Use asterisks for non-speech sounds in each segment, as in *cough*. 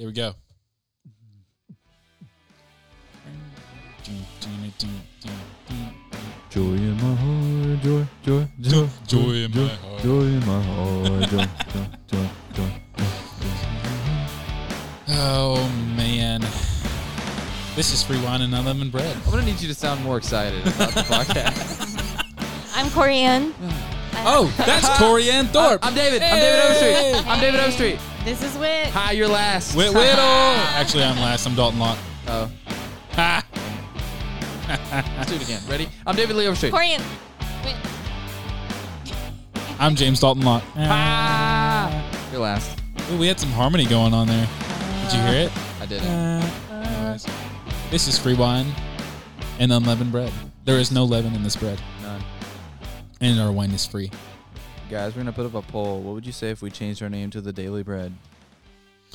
Here we go. Joy in my heart, joy, joy, joy, Joy in my heart. joy in my heart, joy, joy, joy, joy, joy. Oh man. This is free wine and unleavened bread. I'm gonna need you to sound more excited about the podcast. *laughs* I'm Corianne. Oh, that's Corey Ann Thorpe. I'm David. I'm David Overstreet. I'm David Overstreet. This is Wit. Hi, you're last. Whit *laughs* Whittle. Actually, I'm last. I'm Dalton Locke. Oh, Ha! let's do it again. Ready? I'm David Lee Overstreet. Corianne. Wit. I'm James Dalton Locke. Ah, you're last. Ooh, we had some harmony going on there. Did you hear it? I did it. Anyways, this is free wine and unleavened bread. There is no leaven in this bread, None. and our wine is free. Guys, we're gonna put up a poll. What would you say if we changed our name to the Daily Bread?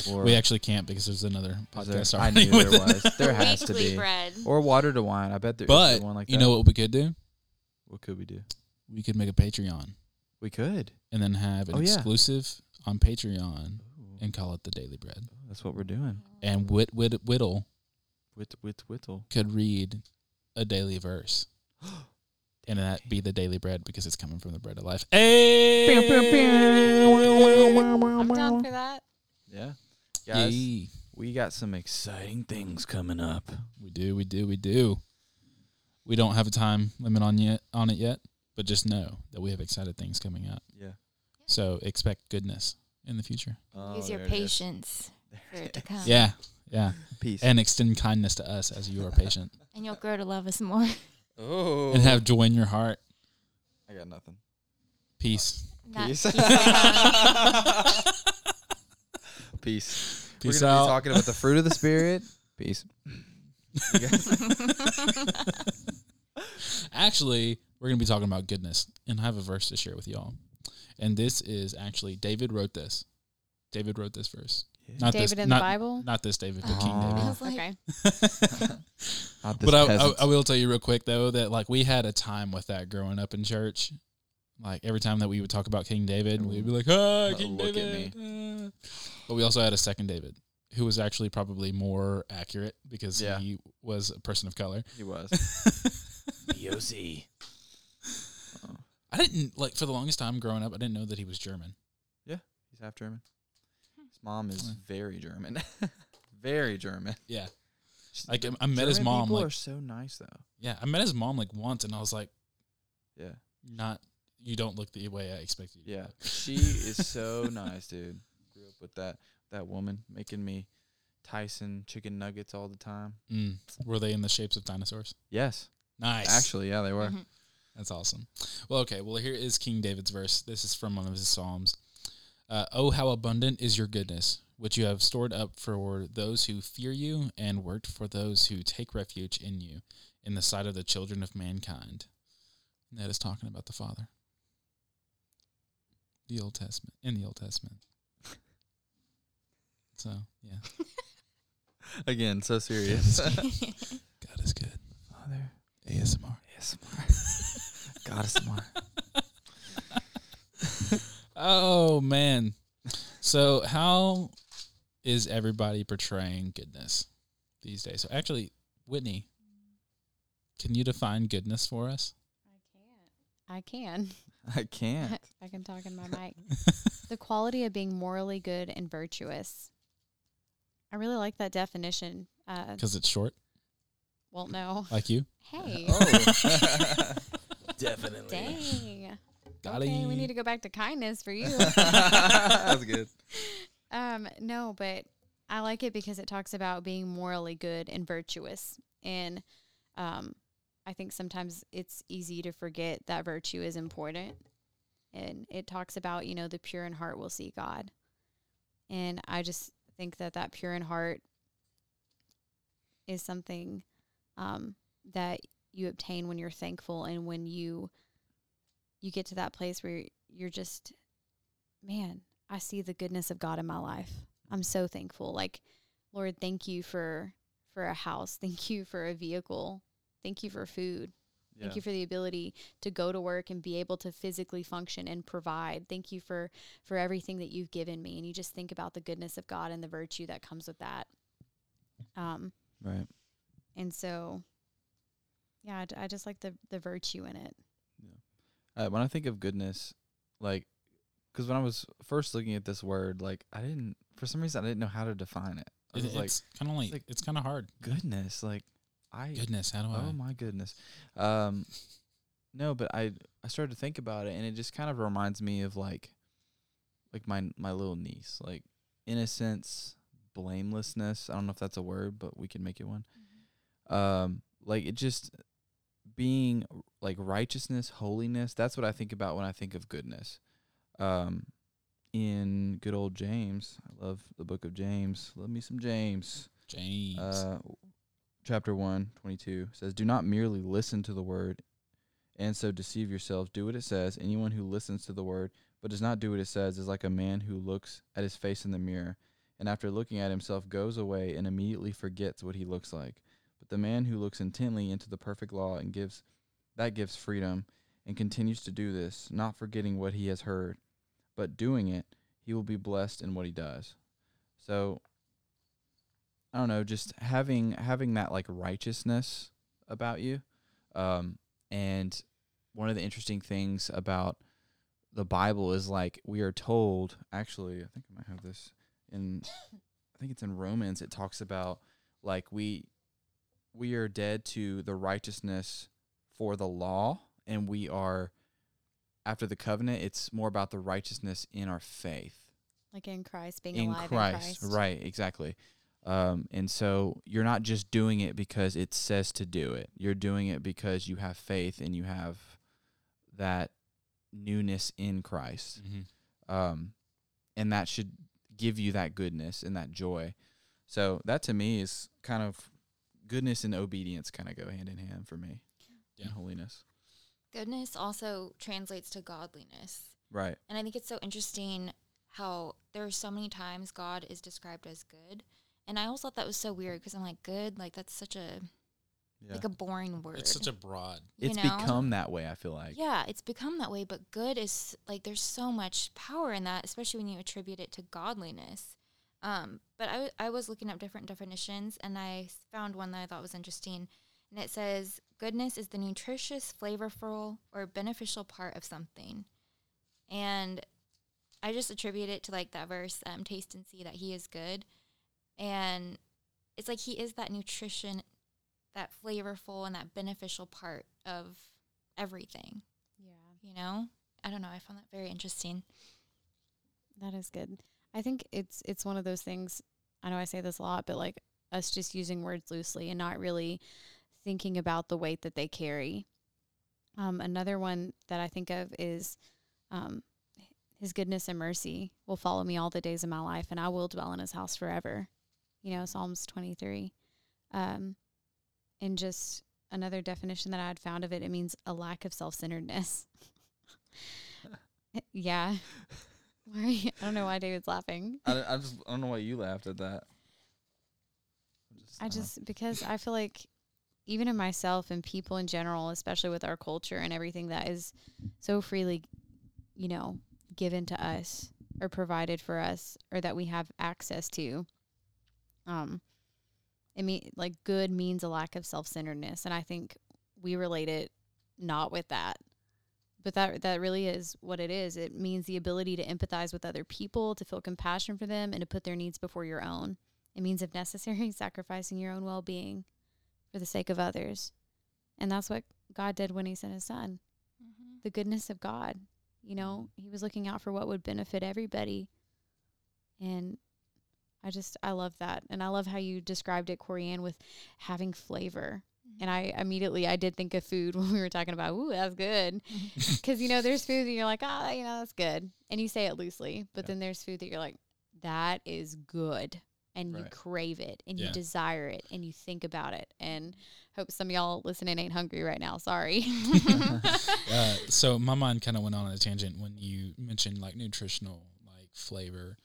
Or We actually can't because there's another is there- podcast I knew with there it. was. There has to be. bread. Or water to wine. I bet there is But one like you that. You know what we could do? What could we do? We could make a Patreon We could. and then have an Oh, yeah. exclusive on Patreon Ooh, and call it the Daily Bread. Oh, that's what we're doing. And Whit Whit Whittle Wit, wit, whittle. could read a daily verse. *gasps* *gasps* And that be the daily bread because it's coming from the bread of life. Hey! I'm down for that. Yeah. Guys, Yay. we got some exciting things coming up. We do, we do, we do. We don't have a time limit on yet on it yet, but just know that we have excited things coming up. Yeah. So expect goodness in the future. Oh, Use your there it is. patience for it to come. Yeah, yeah. Peace. And extend kindness to us as you are patient. And you'll grow to love us more. *laughs* oh. And have joy in your heart. I got nothing. Peace. Not Peace. keep. Peace. *laughs* Peace We're gonna out. be talking about the fruit of the spirit. Peace. You guys- *laughs* Actually, we're going to be talking about goodness, and I have a verse to share with y'all. And this is actually David wrote this. David wrote this verse. Not this, David in not, the Bible? Not this David, but King David. I was like, Okay. *laughs* Not this But I, I. I will tell you real quick though that like we had a time with that growing up in church. Like every time that we would talk about King David, we'd be like, "Ah, Oh, King look at David." ah." But we also had a second David, who was actually probably more accurate because Yeah. he was a person of color. he was. *laughs* POC. I didn't like for the longest time growing up. I didn't know that he was German. Yeah, he's half German. Mom is very German. *laughs* very German. Yeah, like I, I met his mom. People Like are so nice though. yeah, I met his mom like once, and I was like, Yeah. not. You don't look the way I expected you. Yeah. She *laughs* is so nice, dude. Grew up with that that woman making me Tyson chicken nuggets all the time. Mm. Were they in the shapes of dinosaurs? Yes. Nice. Actually, yeah, they were. That's awesome. Well, okay. Well, here is King David's verse. This is from one of his Psalms. Uh, oh, how abundant is your goodness, which you have stored up for those who fear you and worked for those who take refuge in you in the sight of the children of mankind. And that is talking about the Father. The Old Testament. In the Old Testament. *laughs* So, yeah. *laughs* Again, so serious. God is good. *laughs* Father, ASMR. ASMR. God is smart. Oh man. So how is everybody portraying goodness these days? So actually, Whitney, can you define goodness for us? I can't. I can. I can't. *laughs* I can talk in my mic. the quality of being morally good and virtuous. I really like that definition. Uh, Because it's short, well, no. like you. Hey. Oh. *laughs* *laughs* Definitely. Dang. Got okay, we need to go back to kindness for you. *laughs* That's good. *laughs* Um, no, but I like it because it talks about being morally good and virtuous. And um, I think sometimes it's easy to forget that virtue is important. And it talks about, you know, the pure in heart will see God. And I just think that that pure in heart is something um, that you obtain when you're thankful and when you you get to that place where you're just man I see the goodness of God in my life. I'm so thankful. Like, Lord, thank you for for a house. *laughs* Thank you for a vehicle. Thank you for food. Thank you for the ability to go to work and be able to physically function and provide. Thank you for for everything that you've given me. And you just think about the goodness of God and the virtue that comes with that. Um, Right. and so, yeah, I, d- I just like the the virtue in it. Uh, when I think of goodness, like, because when I was first looking at this word, like, I didn't, for some reason, I didn't know how to define it. I It- was like, it's kind of like, like- it's kind of hard. goodness, like, I, Goodness, how do I? oh my goodness. Um, no, but I, I started to think about it, and it just kind of reminds me of like, like my my little niece, like innocence, blamelessness. I don't know if that's a word, but we can make it one. um like it just being like righteousness holiness that's what i think about when i think of goodness. Um in good old james i love the book of james. Love me some james. James. uh chapter 1 22 says do not merely listen to the word and so deceive yourselves. Do what it says. Anyone who listens to the word but does not do what it says is like a man who looks at his face in the mirror and after looking at himself goes away and immediately forgets what he looks like but the man who looks intently into the perfect law and gives that gives freedom and continues to do this not forgetting what he has heard but doing it he will be blessed in what he does so I don't know, just having having that like righteousness about you. Um and one of the interesting things about the Bible is like we are told actually I think I might have this in I think it's in Romans it talks about like we we are dead to the righteousness for the law and we are after the covenant it's more about the righteousness in our faith Like in Christ, being in alive Christ. in Christ. Right, exactly. Um, and so you're not just doing it because it says to do it. You're doing it because you have faith and you have that newness in Christ. Mhm. Um, and that should give you that goodness and that joy. So that to me is kind of goodness and obedience kind of go hand in hand for me. Yeah. And holiness. Goodness also translates to godliness. Right. And I think it's so interesting how there are so many times God is described as good. And I always thought that was so weird because I'm like, good, like that's such a Yeah. like a boring word. It's such a broad. it's know? become that way, I feel like. yeah, it's become that way, but good is like there's so much power in that, especially when you attribute it to godliness. Um, but I, w- I was looking up different definitions and I found one that I thought was interesting. And it says, goodness is the nutritious, flavorful, or beneficial part of something. And I just attribute it to like that verse, um, taste and see that he is good. And it's like he is that nutrition, that flavorful and that beneficial part of everything Yeah. you know i don't know i found that very interesting That is good. I think it's it's one of those things. I know I say this a lot, but like us just using words loosely and not really thinking about the weight that they carry. Um, another one that I think of is um, His goodness and mercy will follow me all the days of my life, and I will dwell in His house forever. You know, Psalms twenty three. Um, and just another definition that I had found of it, it means a lack of self centeredness. *laughs* yeah. Why *laughs* I don't know why David's laughing. I, I just I don't know why you laughed at that. I don't just because I feel like even in myself and people in general, especially with our culture and everything that is so freely, you know, given to us or provided for us or that we have access to. Um I mean like good means a lack of self-centeredness and I think we relate it not with that. But that that really is what it is. It means the ability to empathize with other people, to feel compassion for them and to put their needs before your own. It means, if necessary, *laughs* sacrificing your own well being for the sake of others. And that's what God did when He sent His Son. Mm-hmm. The goodness of God. You know, mm-hmm. He was looking out for what would benefit everybody. And I just, I love that. And I love how you described it, Corianne, with having flavor. And I immediately, I did think of food *laughs* when we were talking about, ooh, that's good. *laughs* Because, you know, there's food that you're like, ah, you know, that's good. And you say it loosely. But Yeah. then there's food that you're like, that is good and you crave it and you desire it and you think about it and hope some of y'all listening ain't hungry right now sorry *laughs* Uh, so my mind kind of went on a tangent when you mentioned like nutritional like flavor.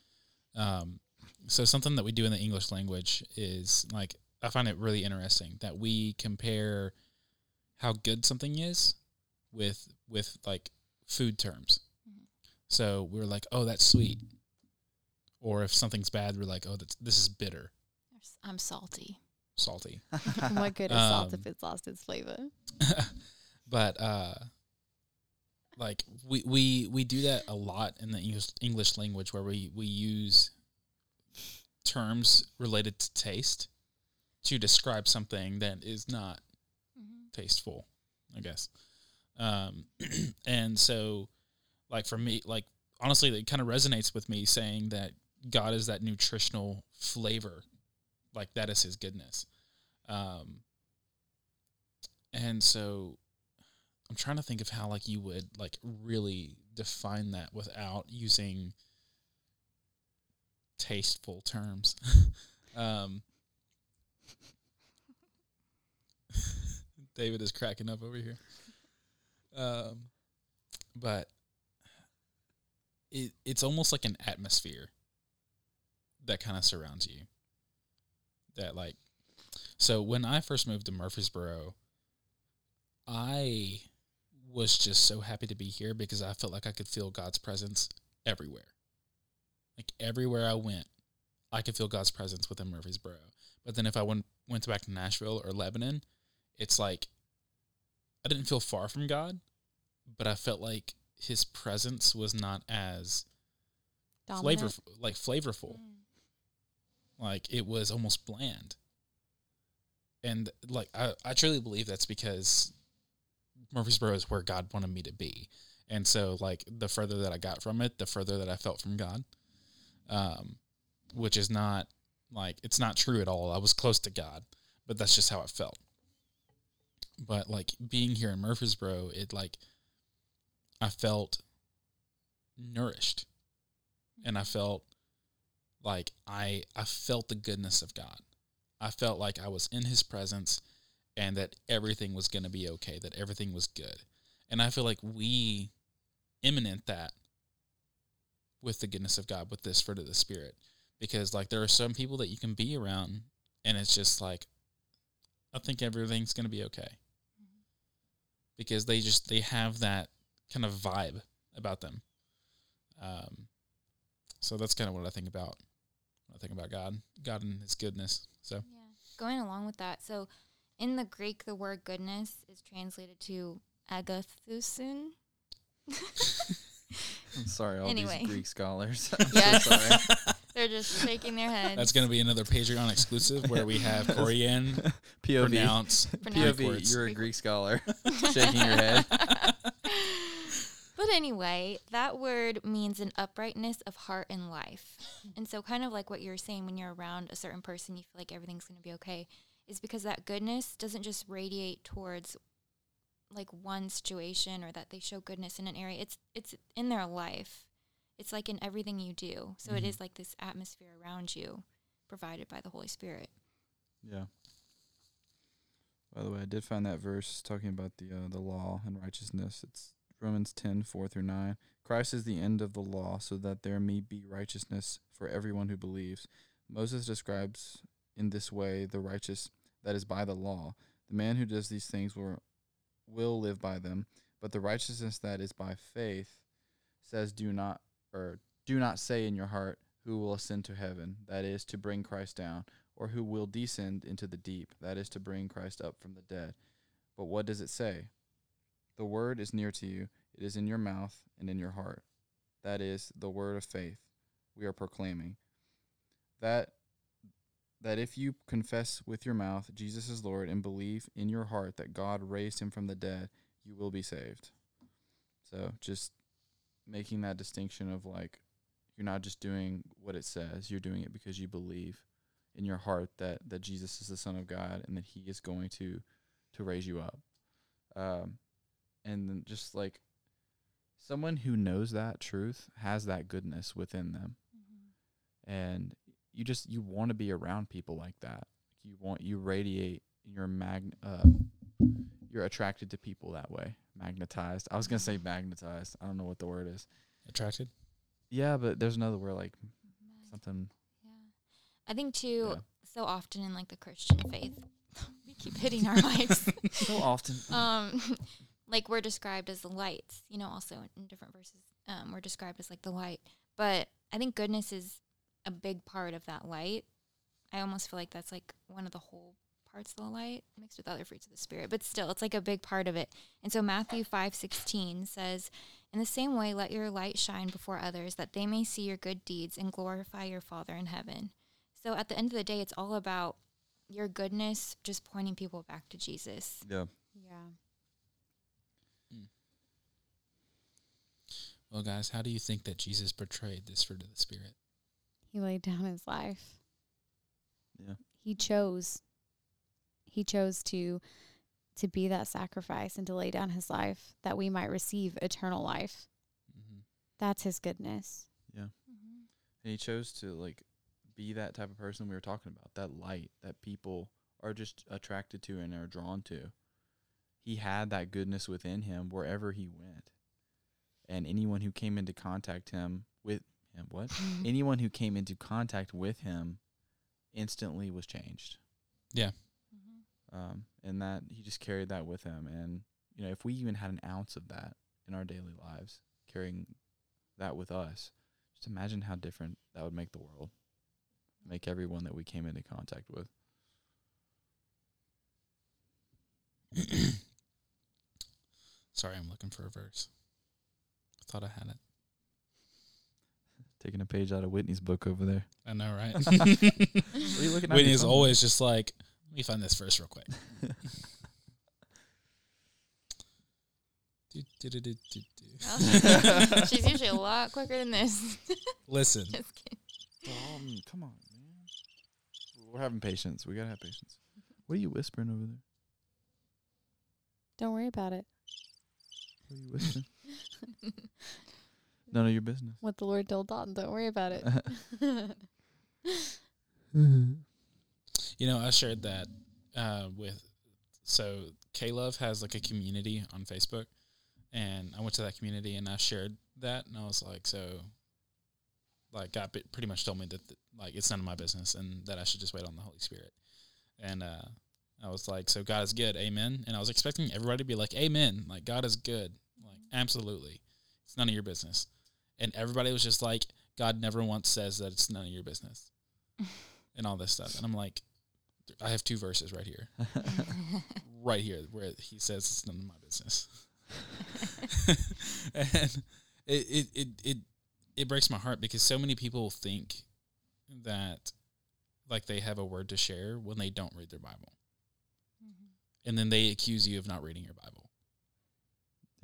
Um, so something that we do in the English language is like I find it really interesting that we compare how good something is with with like food terms. Mhm. So we're like, oh, that's sweet. Or if something's bad, we're like, oh, that's, this is bitter, I'm salty. salty. what good is salt if Um, it's lost its flavor? *laughs* but uh like we we we do that a lot in the English English language where we we use terms related to taste to describe something that is not Mm-hmm. tasteful, I guess. Um, *clears throat* and so, like for me, like honestly, it kind of resonates with me saying that God is that nutritional flavor, like that is His goodness. Um, and so, I'm trying to think of how like you would like really define that without using tasteful terms. *laughs* um, David is cracking up over here. Um, but it it's almost like an atmosphere that kind of surrounds you. That like, so when I first moved to Murfreesboro, I was just so happy to be here because I felt like I could feel God's presence everywhere. Like everywhere I went, I could feel God's presence within Murfreesboro. But then if I went went back to Nashville or Lebanon, it's like I didn't feel far from God, but I felt like his presence was not as Dominant? flavorful like flavorful. Like it was almost bland. And like I, I truly believe that's because Murfreesboro is where God wanted me to be. And so like the further that I got from it, the further that I felt from God. Um which is not like it's not true at all. I was close to God, but that's just how it felt. But like being here in Murfreesboro, it like I felt nourished. And I felt like I I felt the goodness of God. I felt like I was in his presence and that everything was going to be okay, that everything was good. And I feel like we imminent that with the goodness of God, with this fruit of the spirit. Because like there are some people that you can be around and it's just like I think everything's going to be okay. Because they just they have that kind of vibe about them. Um so that's kind of what I think about when I think about God, God and His goodness. So Yeah. Going along with that, so in the Greek, the word goodness is translated to agathusin. *laughs* I'm sorry, all Anyway. these Greek scholars. *laughs* I'm Yes. so sorry. *laughs* They're just shaking their heads. that's going to be another Patreon exclusive where we have *laughs* Corianne POV. pronounce Pronounce POV, words. you're a Greek scholar. *laughs* Shaking your head. But anyway, that word means an uprightness of heart and life. And so, kind of like what you were saying, when you're around a certain person, you feel like everything's going to be okay, is because that goodness doesn't just radiate towards like one situation or that they show goodness in an area. It's it's in their life. It's like in everything you do. So it Mhm. is like this atmosphere around you, provided by the Holy Spirit. Yeah. By the way, I did find that verse talking about the uh, the law and righteousness. It's Romans 10, 4 through 9. Christ is the end of the law, so that there may be righteousness for everyone who believes. Moses describes in this way the righteous that is by the law. The man who does these things will, will live by them, but the righteousness that is by faith says, Do not, or do not say in your heart, Who will ascend to heaven? That is, to bring Christ down or who will descend into the deep, that is to bring Christ up from the dead. But what does it say? The word is near to you, it is in your mouth and in your heart. That is the word of faith we are proclaiming. That that if you confess with your mouth Jesus is Lord and believe in your heart that God raised him from the dead, you will be saved. So just making that distinction of like you're not just doing what it says, you're doing it because you believe in your heart that that Jesus is the Son of God and that He is going to to raise you up. Um, and then just like someone who knows that truth has that goodness within them, and you just you want to be around people like that. You want you radiate your mag uh, you're attracted to people that way. Magnetized. I was gonna say magnetized. I don't know what the word is. attracted. Yeah, but there's another word like something. Yeah. I think too, Yeah. so often in like the Christian faith, *laughs* we keep hitting our mics. *laughs* so often. *laughs* um, like we're described as the lights, you know, also in different verses, um, we're described as like the light. But I think goodness is a big part of that light. I almost feel like that's like one of the whole parts of the light mixed with other fruits of the spirit, but still, it's like a big part of it. And so Matthew five sixteen says, "In the same way, let your light shine before others, that they may see your good deeds and glorify your Father in heaven." So at the end of the day, it's all about your goodness, just pointing people back to Jesus. Yeah. Yeah. Hmm. Well, guys, how do you think that Jesus portrayed this fruit of the Spirit? He laid down his life. Yeah. He chose. He chose to to be that sacrifice and to lay down his life that we might receive eternal life. Mm-hmm. That's his goodness. Yeah. And he chose to like be that type of person we were talking about, that light that people are just attracted to and are drawn to. He had that goodness within him wherever he went. And anyone who came into contact him with him, what? *laughs* anyone who came into contact with him instantly was changed. Um, and that he just carried that with him. And, you know, if we even had an ounce of that in our daily lives, carrying that with us, just imagine how different that would make the world, make everyone that we came into contact with. *coughs* Sorry, I'm looking for a verse. I thought I had it. Taking a page out of Whitney's book over there. I know, right? *laughs* What are you looking? Whitney is always just like, let me find this first real quick. Do, do, do, do, do, do. She's usually a lot quicker than this. *laughs* Listen, Just kidding. Um, come on, man. We're having patience. We gotta have patience. What are you whispering over there? Don't worry about it. What are you whispering? None of your business. What the Lord told Dalton, don't worry about it. *laughs* *laughs* you know, I shared that uh, with so K Love has like a community on Facebook, and I went to that community and I shared that, and I was like, so, like, God pretty much told me that, that like it's none of my business, and that I should just wait on the Holy Spirit, and uh, I was like, so God is good, Amen, and I was expecting everybody to be like, Amen, like God is good, like absolutely, it's none of your business, and everybody was just like, God never once says that it's none of your business, *laughs* and all this stuff, and I'm like. I have two verses right here, *laughs* right here, where he says it's none of my business, *laughs* and it, it it it it breaks my heart because so many people think that like they have a word to share when they don't read their Bible, mm-hmm. and then they accuse you of not reading your Bible.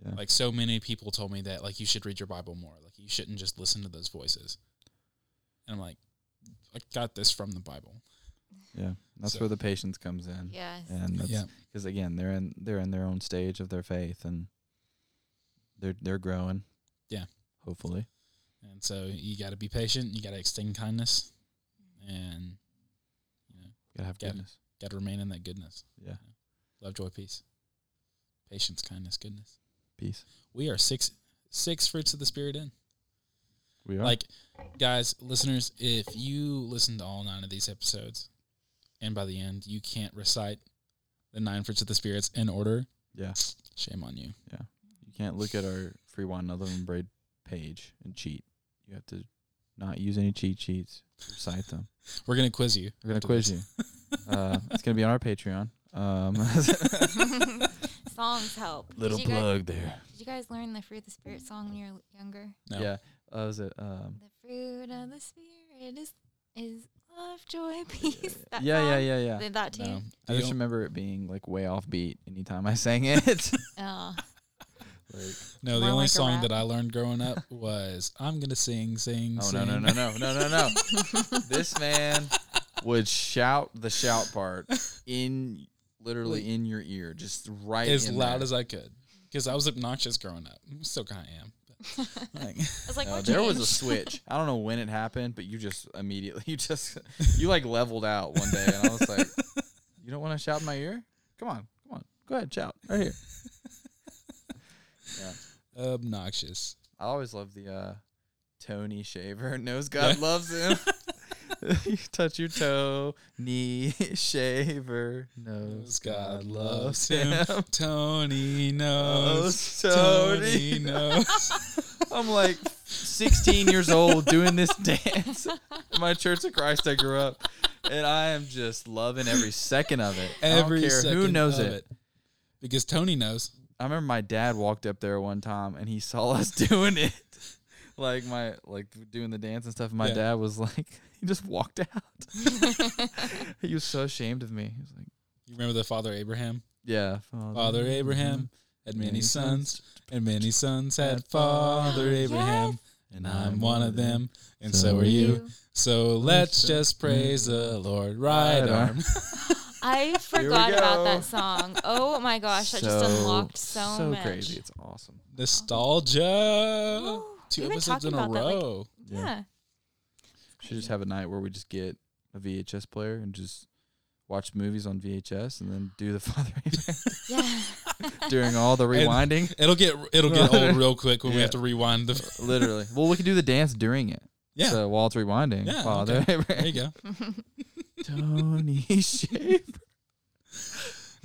Yeah. Like so many people told me that like you should read your Bible more, like you shouldn't just listen to those voices, and I'm like, I got this from the Bible. Yeah. That's So- where the patience comes in. Yes. And that's Yeah. because again, they're in they're in their own stage of their faith and they're they're growing. Yeah. Hopefully. And so you got to be patient. You got to extend kindness, and you know, Gotta have Got it. goodness. got to remain in that goodness. Yeah. Love, joy, peace, patience, kindness, goodness. Peace. We are six six fruits of the spirit in. We are Like, guys, listeners, if you listen to all nine of these episodes, and by the end you can't recite the nine fruits of the spirits in order, yeah. shame on you. Yeah, you can't look at our free wine and unleavened bread page and cheat. You have to not use any cheat sheets. Recite them. *laughs* We're gonna quiz you. We're gonna quiz you. Uh, *laughs* it's gonna be on our Patreon. Um, *laughs* Songs help. Did little you guys- plug there. Did you guys learn the fruit of the spirit song when you were younger? No. Yeah. Uh, was it? Um, The fruit of the spirit is is love, joy, *laughs* peace. That yeah, yeah, song? yeah, yeah. Th- That too. No. I just remember it being like way off beat anytime I sang it. *laughs* *laughs* Oh, like, No, the only like song that I learned growing up was "I'm gonna sing, sing, oh sing." no, no, no, no, no, no, no! this man would shout the shout part in literally in your ear, just right as in loud there. as I could, because I was obnoxious growing up. Still kind of am. *laughs* Like, I was like, No, what there was a switch. I don't know when it happened, but you just immediately *laughs* you just you like leveled out one day, and I was like, *laughs* "You don't want to shout in my ear? Come on, come on, go ahead, shout right here." yeah, obnoxious. I always love the uh, Tony Shaver knows God loves him. You *laughs* touch your toe, knee *laughs* shaver, nose. God loves him. *laughs* Tony knows. Tony Tony knows. I'm like 16 years old doing this dance in my Church of Christ I grew up, and I am just loving every second of it. I don't Every care second who knows of it. Because Tony knows. I remember my dad walked up there one time and he saw us doing it, like my like doing the dance and stuff. And my Yeah. dad was like, *laughs* he just walked out. *laughs* he was so ashamed of me. He was like, You remember the father Abraham? yeah, Father Abraham had many Many sons, and many sons had Father Abraham, and I'm one of them, and so are you. So let's just praise the Lord. Right Right arm. arm. *laughs* I forgot about that song. Oh my gosh, that just unlocked so, so much. So crazy. It's awesome. Nostalgia. Ooh, *gasps* Two we've episodes in a about that, like- row. Yeah. Should just have a night where we just get a VHS player and just watch movies on VHS and then do the *laughs* Father Abraham *laughs* *laughs* during all the rewinding. It'll get it'll get old real quick when we have to rewind the. Literally. Well, we could do the dance during it. Yeah, So while it's rewinding, Yeah, Father okay. Abraham. there you go. Tony Shaver.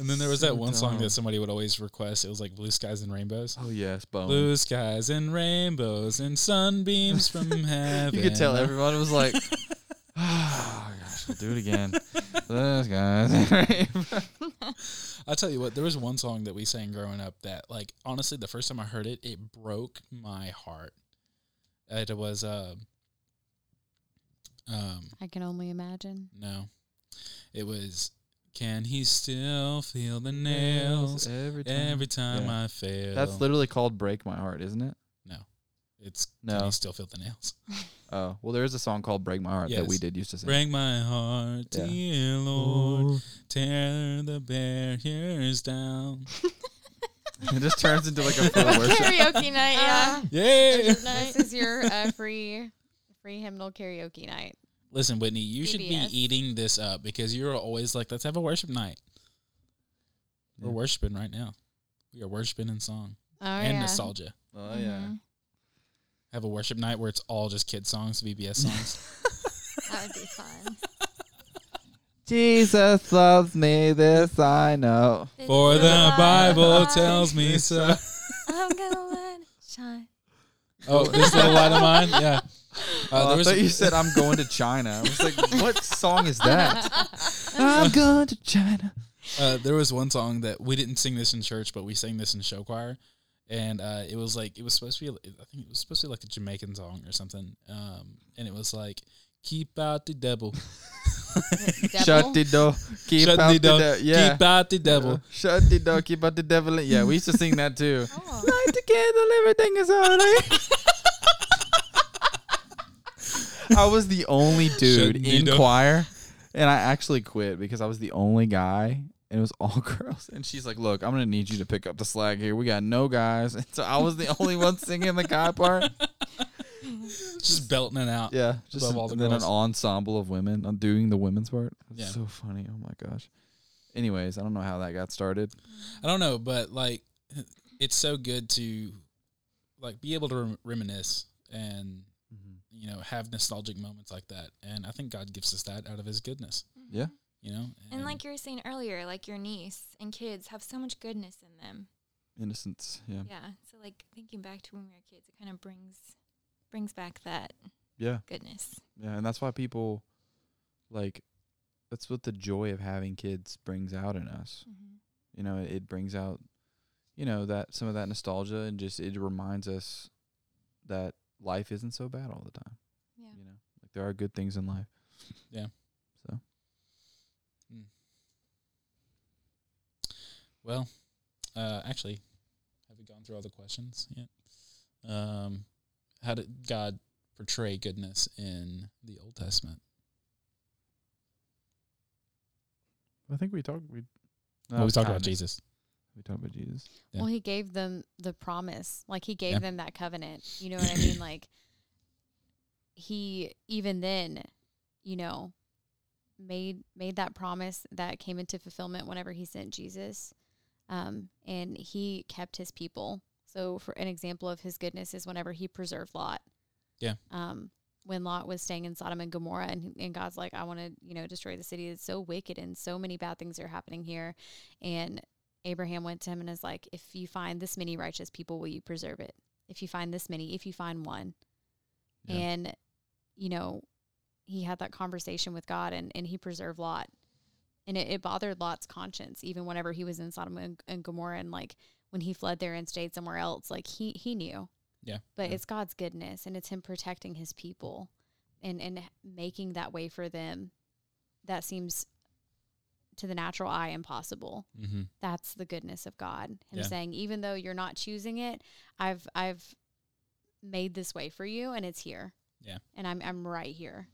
And then there was that So one song that somebody would always request. It was like "Blue Skies and Rainbows." Oh yes, Bone. Blue skies and rainbows and sunbeams from *laughs* heaven. You could tell *laughs* everyone was like, *laughs* *sighs* "Oh gosh, we'll do it again." Those guys. I'll tell you what, there was one song that we sang growing up that, like, honestly, the first time I heard it, it broke my heart. It was, um, um, I can only imagine. no, it was, can he still feel the nails every time. every time Yeah. I fail? That's literally called "Break My Heart," isn't it? no, it's, can No. he still feel the nails? *laughs* Oh, well, there is a song called "Break My Heart" that we did used to sing. Break my heart, Yeah. dear Lord, tear the barriers down. *laughs* it just turns into like a *laughs* full worship. Karaoke night, yeah. Yeah. night. This is your uh, free free hymnal karaoke night. Listen, Whitney, you should be VBS. eating this up because you're always like, let's have a worship night. We're worshiping right now. We are worshiping in song Oh and yeah. nostalgia. Oh yeah. Mhm. Have a worship night where it's all just kid songs, VBS *laughs* songs. That would be fun. *laughs* Jesus loves me, this I know. For the Bible Shine. tells me so. I'm gonna let it shine. Oh, this is little light of mine? Yeah. Uh, Oh, there I was thought you *laughs* said I'm going to China. I was like, what song is that? *laughs* I'm going to China. uh, there was one song that we didn't sing this in church, but we sang this in show choir, and uh, it was like it was supposed to be. I think it was supposed to be like a Jamaican song or something. Um, and it was like, "Keep out the devil, *laughs* Shut the door. Keep Shut out the the, door. devil. Yeah. keep out the devil." Shut the door. Keep out the devil. Yeah, we used to sing that too. Oh. Light the candle, everything is alright. I was the only *laughs* dude in choir, and I actually quit because I was the only guy, and it was all *laughs* girls. And she's like, "Look, I'm gonna need you to pick up the slack here. We got no guys." *laughs* And so I was the only one singing the guy part. Just belting it out. Yeah, just Above all the and then girls. an ensemble of women. I'm doing the women's part. It's Yeah. so funny. Oh my gosh. Anyways, I don't know how that got started. I don't know, but like, it's so good to like be able to rem- reminisce and you know have nostalgic moments like that. And I think God gives us that out of His goodness. Yeah. You know, And like you were saying earlier, like your niece and kids have so much goodness in them. Innocence. Yeah. Yeah. So like thinking back to when we were kids, it kind of brings brings back that Yeah. goodness. Yeah, and that's why people like that's what the joy of having kids brings out in us. Mm-hmm. You know, it brings out you know that some of that nostalgia and just it reminds us that life isn't so bad all the time. Yeah. You know, like there are good things in life. Yeah. So Well, uh, actually, have we gone through all the questions yet? Um, how did God portray goodness in the Old Testament? I think we talked we well, we talked about. Jesus. We talked about Jesus. Yeah. Well, he gave them the promise. Like he gave Yeah. them that covenant. You know what I mean? Like he even then, you know, made made that promise that came into fulfillment whenever he sent Jesus. Um, and he kept his people. So for an example of his goodness is whenever he preserved Lot. Yeah. Um, when Lot was staying in Sodom and Gomorrah, and, and God's like, I want to, you know, destroy the city. It's so wicked and so many bad things are happening here. And Abraham went to him and is like, If you find this many righteous people, will you preserve it? If you find this many, if you find one. Yeah. And, you know, he had that conversation with God and, and he preserved Lot. And it, it bothered Lot's conscience, even whenever he was in Sodom and, and Gomorrah and like when he fled there and stayed somewhere else, like he, he knew. Yeah. But Yeah. it's God's goodness and it's him protecting his people and, and making that way for them that seems to the natural eye impossible Mm-hmm. that's the goodness of God. Him Yeah. saying, even though you're not choosing it, I've I've made this way for you and it's here. Yeah. And I'm I'm right here.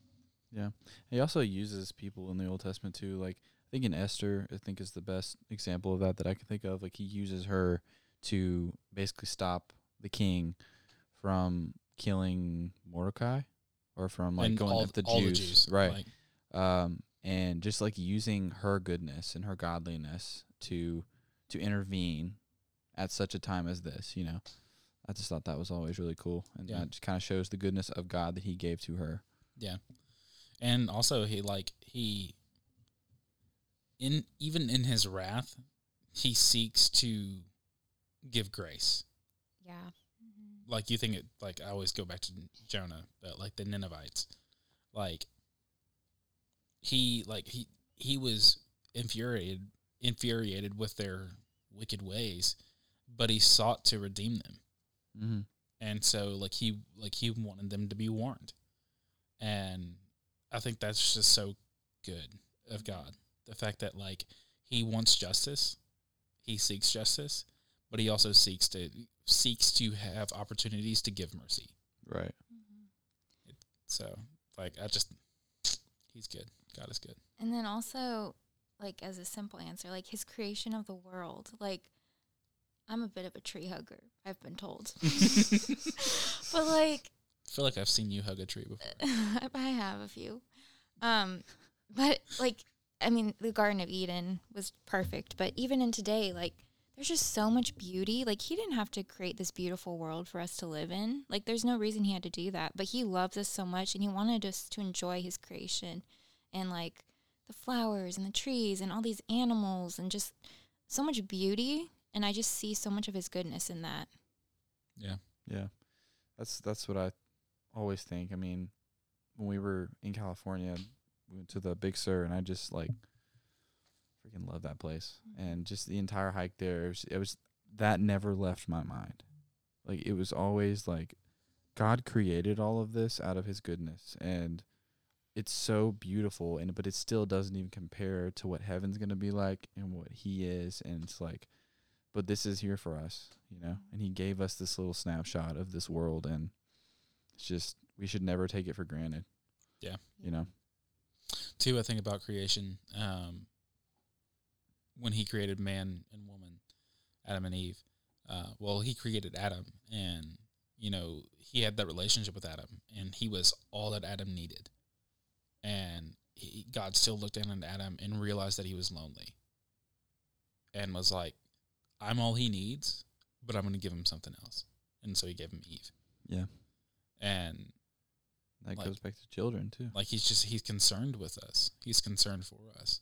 Yeah. He also uses people in the Old Testament too. Like I think in Esther, I think is the best example of that that I can think of. Like he uses her to basically stop the king from killing Mordecai or from like and going all, after the Jews. the Jews, Right. Like, um, and just like using her goodness and her godliness to to intervene at such a time as this, you know. I just thought that was always really cool, and Yeah. that just kind of shows the goodness of God that He gave to her. Yeah. And also he like he in even in his wrath, he seeks to give grace. Yeah. Like you think it like I always go back to Jonah, but like the Ninevites. Like he like he he was infuriated infuriated with their wicked ways, but he sought to redeem them. Mm-hmm. and so like he like he wanted them to be warned and i think that's just so good of god the fact that like he wants justice he seeks justice but he also seeks to seeks to have opportunities to give mercy Right. so like i just he's good god is good And then also, like as a simple answer, like his creation of the world. Like I'm a bit of a tree hugger, I've been told. *laughs* *laughs* but like i feel like i've seen you hug a tree before *laughs* I have a few. Um but like I mean the Garden of Eden was perfect, but even in today, like there's just so much beauty. Like he didn't have to create this beautiful world for us to live in. Like there's no reason he had to do that. But he loves us so much and he wanted us to enjoy his creation and like the flowers and the trees and all these animals and just so much beauty and I just see so much of his goodness in that. yeah Yeah. That's that's what I always think. I mean, when we were in California, we went to the Big Sur, and I just like freaking love that place, mm-hmm. and just the entire hike there. It was, it was that never left my mind. Like it was always like God created all of this out of His goodness, and it's so beautiful. And but it still doesn't even compare to what heaven's gonna be like and what He is. And it's like, but this is here for us, you know. And He gave us this little snapshot of this world, and it's just we should never take it for granted. Yeah. you know. Two, I think about creation. Um, when he created man and woman, Adam and Eve. Uh, well, he created Adam, and you know he had that relationship with Adam, and he was all that Adam needed. And he, God still looked down at Adam and realized that he was lonely, and was like, "I'm all he needs, but I'm going to give him something else." And so he gave him Eve, Yeah, and that Like- goes back to children too. like he's just he's concerned with us. He's concerned for us.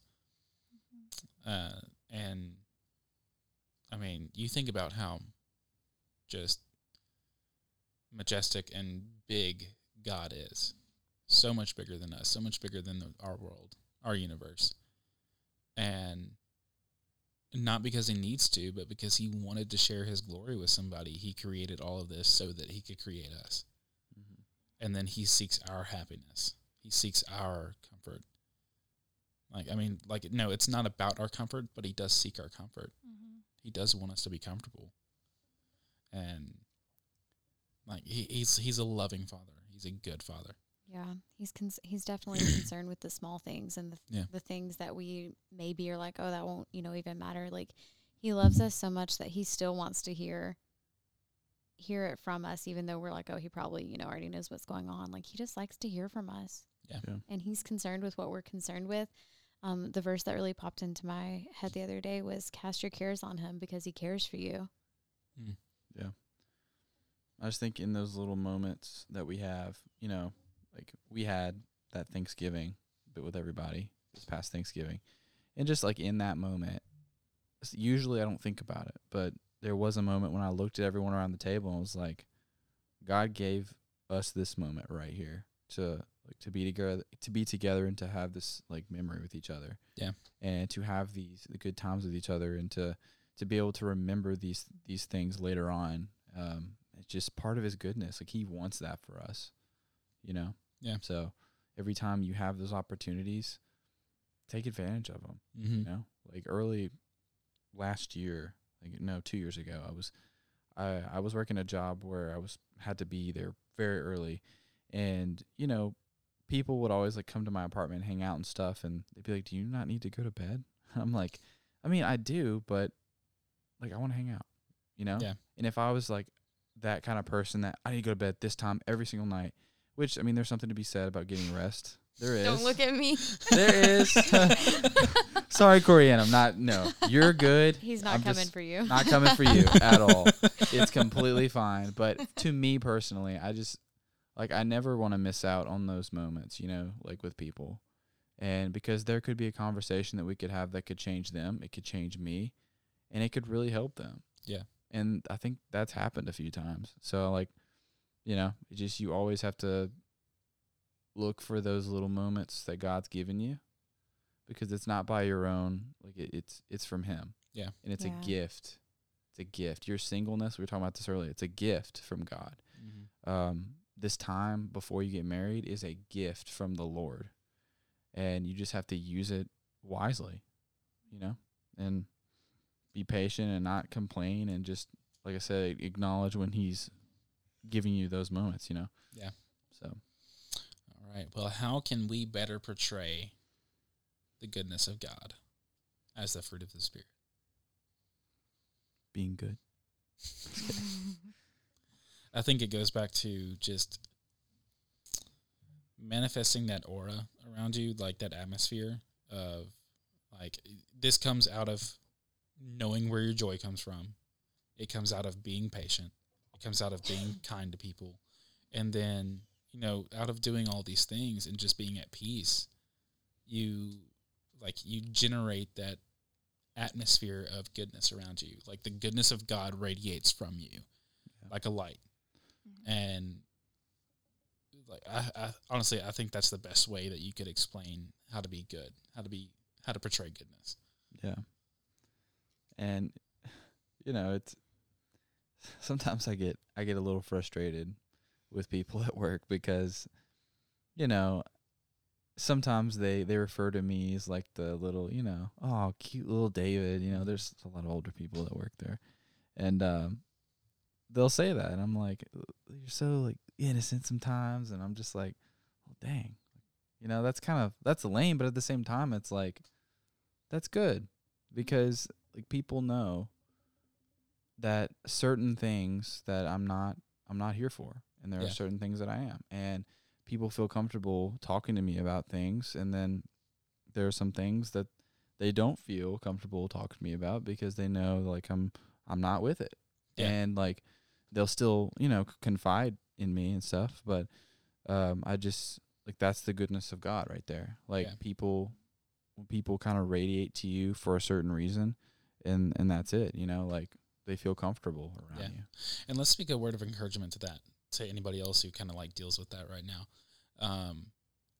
Uh and i mean you think about how just majestic and big god is so much bigger than us so much bigger than the, our world our universe and not because he needs to but because he wanted to share his glory with somebody he created all of this so that he could create us Mm-hmm. and then he seeks our happiness. He seeks our comfort. Like I mean, like no, it's not about our comfort, but he does seek our comfort. He does want us to be comfortable. And like he, he's he's a loving father. He's a good father. Yeah, he's cons- he's definitely *clears throat* concerned with the small things and the Yeah. the things that we maybe are like, oh, that won't you know even matter. Like he loves us so much that he still wants to hear hear it from us, even though we're like, oh, he probably you know already knows what's going on. Like he just likes to hear from us. Yeah. Yeah. and he's concerned with what we're concerned with. Um, the verse that really popped into my head the other day was cast your cares on him because he cares for you. Yeah. I just think in those little moments that we have, you know, like we had that Thanksgiving, but with everybody this past Thanksgiving, and just like in that moment, usually I don't think about it, but there was a moment when I looked at everyone around the table and was like, God gave us this moment right here to like to be together, to be together, and to have this like memory with each other. Yeah. and to have these the good times with each other, and to to be able to remember these these things later on. Um, it's just part of His goodness. Like He wants that for us, you know. Yeah. So every time you have those opportunities, take advantage of them. Mm-hmm. You know, like early last year, like no, two years ago, I was I I was working a job where I was had to be there very early, and you know, people would always like come to my apartment, hang out and stuff, and they'd be like, "Do you not need to go to bed?" *laughs* I'm like, I mean, I do, but like I want to hang out, you know. Yeah. And if I was like that kind of person that I need to go to bed this time every single night, which I mean, there's something to be said about getting rest. There is. Don't look at me. There is. *laughs* Sorry, Corianne. I'm not. No, you're good. He's not I'm coming for you. Not coming for you at all. *laughs* It's completely fine. But to me personally, I just like I never want to miss out on those moments. You know, like with people, and because there could be a conversation that we could have that could change them. It could change me, and it could really help them. Yeah. And I think that's happened a few times. So like, you know, it just you always have to look for those little moments that God's given you because it's not by your own like it, it's it's from him. Yeah. And it's Yeah. a gift. It's a gift. Your singleness, we were talking about this earlier. It's a gift from God. Mm-hmm. Um this time before you get married is a gift from the Lord. And you just have to use it wisely, you know? And be patient and not complain and just like I said acknowledge when he's giving you those moments, you know. Yeah. So, All right. Well, how can we better portray the goodness of God as the fruit of the Spirit? being good. I think it goes back to just manifesting that aura around you, like that atmosphere of like this comes out of knowing where your joy comes from. It comes out of being patient. It comes out of being *sighs* kind to people. And then, you know, out of doing all these things and just being at peace, you like you generate that atmosphere of goodness around you. Like the goodness of God radiates from you like a light mm-hmm. and like I, I honestly i think that's the best way that you could explain how to be good how to be how to portray goodness Yeah. And *sighs* you know, it's sometimes I get I get a little frustrated with people *laughs* at work because you know, sometimes they they refer to me as like the little, you know, oh, cute little David, you know, there's a lot of older people that work there. And um they'll say that and I'm like you're so like innocent sometimes and I'm just like, well, dang. You know, that's kind of that's lame, but at the same time it's like that's good because like people know that certain things that I'm not I'm not here for and there Yeah. are certain things that I am and people feel comfortable talking to me about things and then there are some things that they don't feel comfortable talking to me about because they know like I'm I'm not with it Yeah. and like they'll still you know confide in me and stuff but um I just like that's the goodness of God right there like Yeah. people people kind of radiate to you for a certain reason and and that's it you know like they feel comfortable around Yeah. you. And let's speak a word of encouragement to that to anybody else who kind of like deals with that right now. Um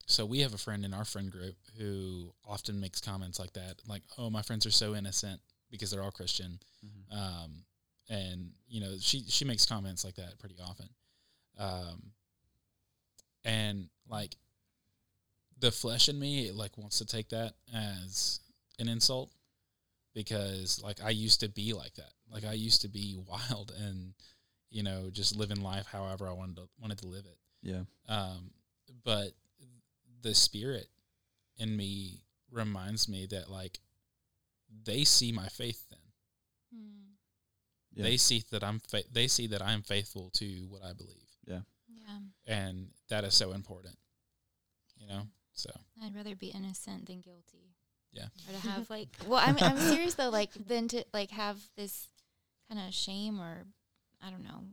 so we have a friend in our friend group who often makes comments like that like oh my friends are so innocent because they're all christian. Um, and you know she she makes comments like that pretty often, um, and like the flesh in me like wants to take that as an insult because like I used to be like that, like I used to be *laughs* wild and you know just living life however I wanted to wanted to live it, yeah um, but the spirit in me reminds me that like they see my faith then Mm. Yeah. they see that I'm fa- they see that I'm faithful to what I believe, Yeah. Yeah. and that is so important. You know, so I'd rather be innocent than guilty. Yeah. Or to have like, well, I'm I'm serious though. Like, than to like have this kind of shame or I don't know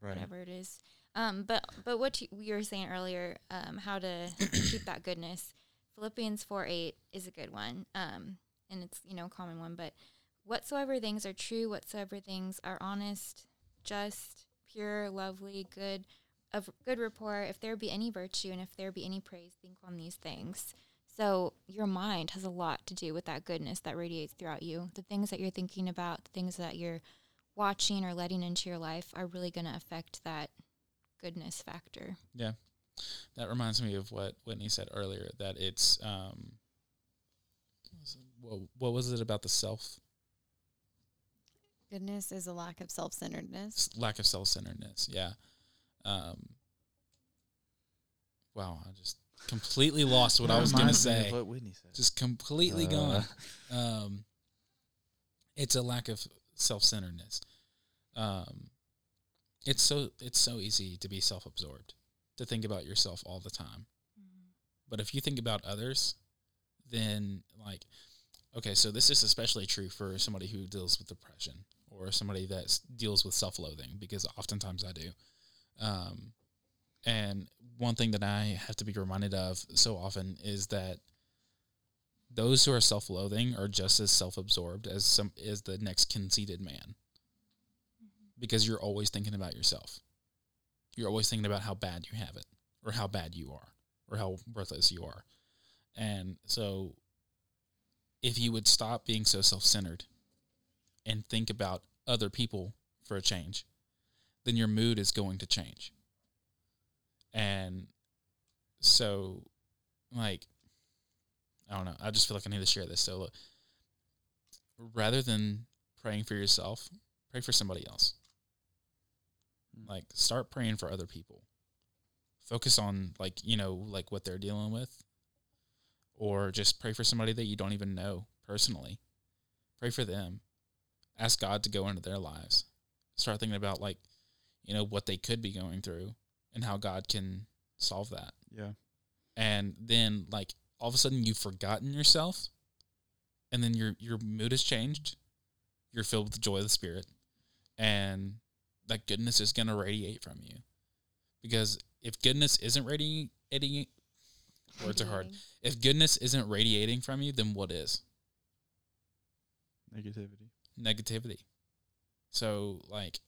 right whatever it is. Um, but but what you, you were saying earlier, um, how to *coughs* keep that goodness. Philippians four eight is a good one. Um, and it's you know a common one. But whatsoever things are true, whatsoever things are honest, just, pure, lovely, good, of good report. If there be any virtue and if there be any praise, think on these things. So your mind has a lot to do with that goodness that radiates throughout you. The things that you're thinking about, the things that you're watching or letting into your life are really going to affect that goodness factor. Yeah. That reminds me of what Whitney said earlier that it's um what, what was it about the self Goodness is a lack of self centeredness. Lack of self-centeredness yeah um wow i just completely lost what i was going to Reminds me of say What Whitney said. just completely Uh, gone um it's a lack of self-centeredness. Um it's so it's so easy to be self-absorbed to think about yourself all the time. But if you think about others then like okay so this is especially true for somebody who deals with depression or somebody that deals with self-loathing because oftentimes i do. Um, and one thing that i have to be reminded of so often is that those who are self-loathing are just as self-absorbed as some as the next conceited man. Mm-hmm. Because you're always thinking about yourself. You're always thinking about how bad you have it or how bad you are or how worthless you are. And so if you would stop being so self-centered and think about other people for a change then your mood is going to change. And so like I don't know. I just feel like I need to share this. So, look, rather than praying for yourself, pray for somebody else. Mm. Like, start praying for other people. Focus on, like, you know, like what they're dealing with. Or just pray for somebody that you don't even know personally. Pray for them. Ask God to go into their lives. Start thinking about, like, you know, what they could be going through and how God can solve that Yeah. and then like all of a sudden you've forgotten yourself and then your your mood has changed you're filled with the joy of the spirit and that goodness is going to radiate from you. Because if goodness isn't radiating words are hard. If goodness isn't radiating from you then what is? Negativity. negativity. So like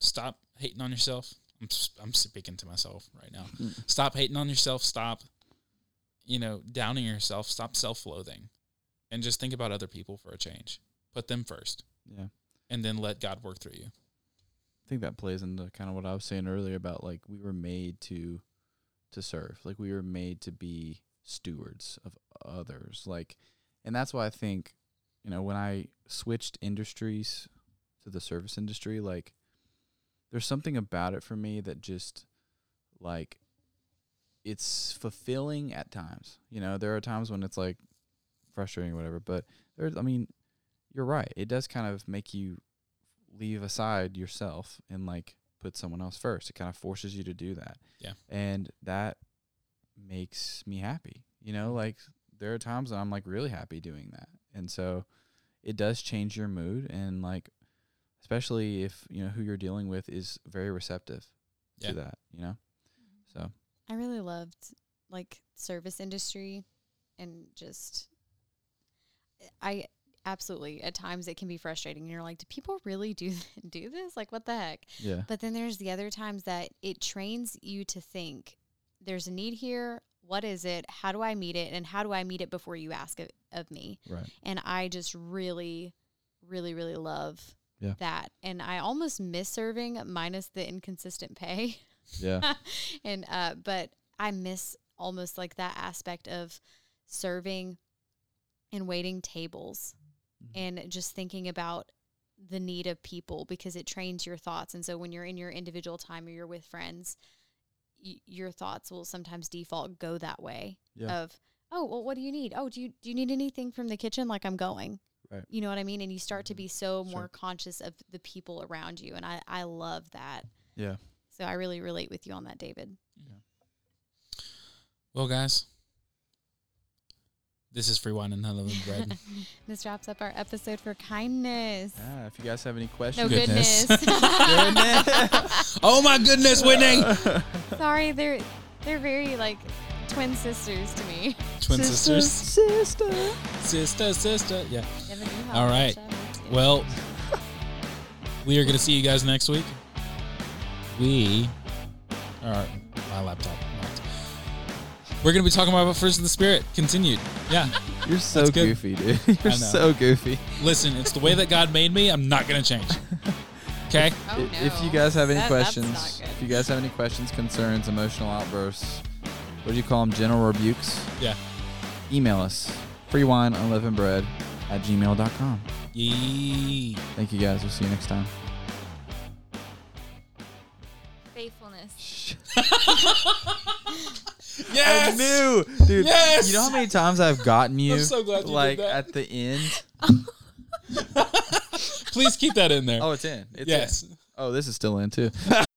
stop hating on yourself. I'm s- i'm speaking to myself right now. Mm. stop hating on yourself. Stop you know downing yourself stop self-loathing and just think about other people for a change put them first Yeah. and then let god work through you I think that plays into kind of what I was saying earlier about like we were made to to serve. Like we were made to be stewards of others. Like and that's why I think, you know, when I switched industries to the service industry, like there's something about it for me that just like it's fulfilling at times. You know, there are times when it's like frustrating or whatever, but there's I mean, you're right. It does kind of make you leave aside yourself and like put someone else first. It kind of forces you to do that. Yeah. And that makes me happy. You know, like there are times when I'm like really happy doing that. And so it does change your mood and like especially if, you know, who you're dealing with is very receptive Yeah. to that, you know? So I really loved like service industry and just I absolutely at times it can be frustrating and you're like do people really do *laughs* do this like what the heck yeah. but then there's the other times that it trains you to think there's a need here what is it how do i meet it and how do i meet it before you ask it of me Right. and I just really, really, really love Yeah. that. And I almost miss serving, minus the inconsistent pay. *laughs* Yeah. *laughs* and uh, but I miss almost like that aspect of serving and waiting tables Mhm. and just thinking about the need of people because it trains your thoughts. And so when you're in your individual time or you're with friends, y- your thoughts will sometimes default go that way Yeah. of oh well what do you need oh do you do you need anything from the kitchen like i'm going Right. you know what i mean and you start to Mhm. be so Sure. more conscious of the people around you and i i love that yeah. So i really relate with you on that david Yeah. well guys This is free wine and unleavened bread. *laughs* This wraps up our episode for kindness. Ah, if you guys have any No questions, Goodness. goodness. *laughs* oh my goodness, Whitney! *laughs* Sorry, they're they're very like twin sisters to me. Twin sisters, sister. sister, sister. Yeah. Never knew how All right. much I loved you. Well, we are going to see you guys next week. We are my laptop. We're going to be talking about Fruit of the spirit. Continued. Yeah. *laughs* You're so goofy, dude. You're so goofy. Listen, it's the way that God made me. I'm not going to change. *laughs* Okay. Oh, I- If you guys have any That- questions, if you guys have any questions, concerns, emotional outbursts, what do you call them? General rebukes? Yeah. Email us. Free wine, unleavened bread at gmail.com. Yee. Thank you guys. We'll see you next time. Faithfulness. *laughs* Yes. I knew, dude. Yes! You know how many times I've gotten you, so glad you did like that. at the end? *laughs* Please keep that in there. Oh, it's in. It's yes. In. Oh, this is still in too. *laughs*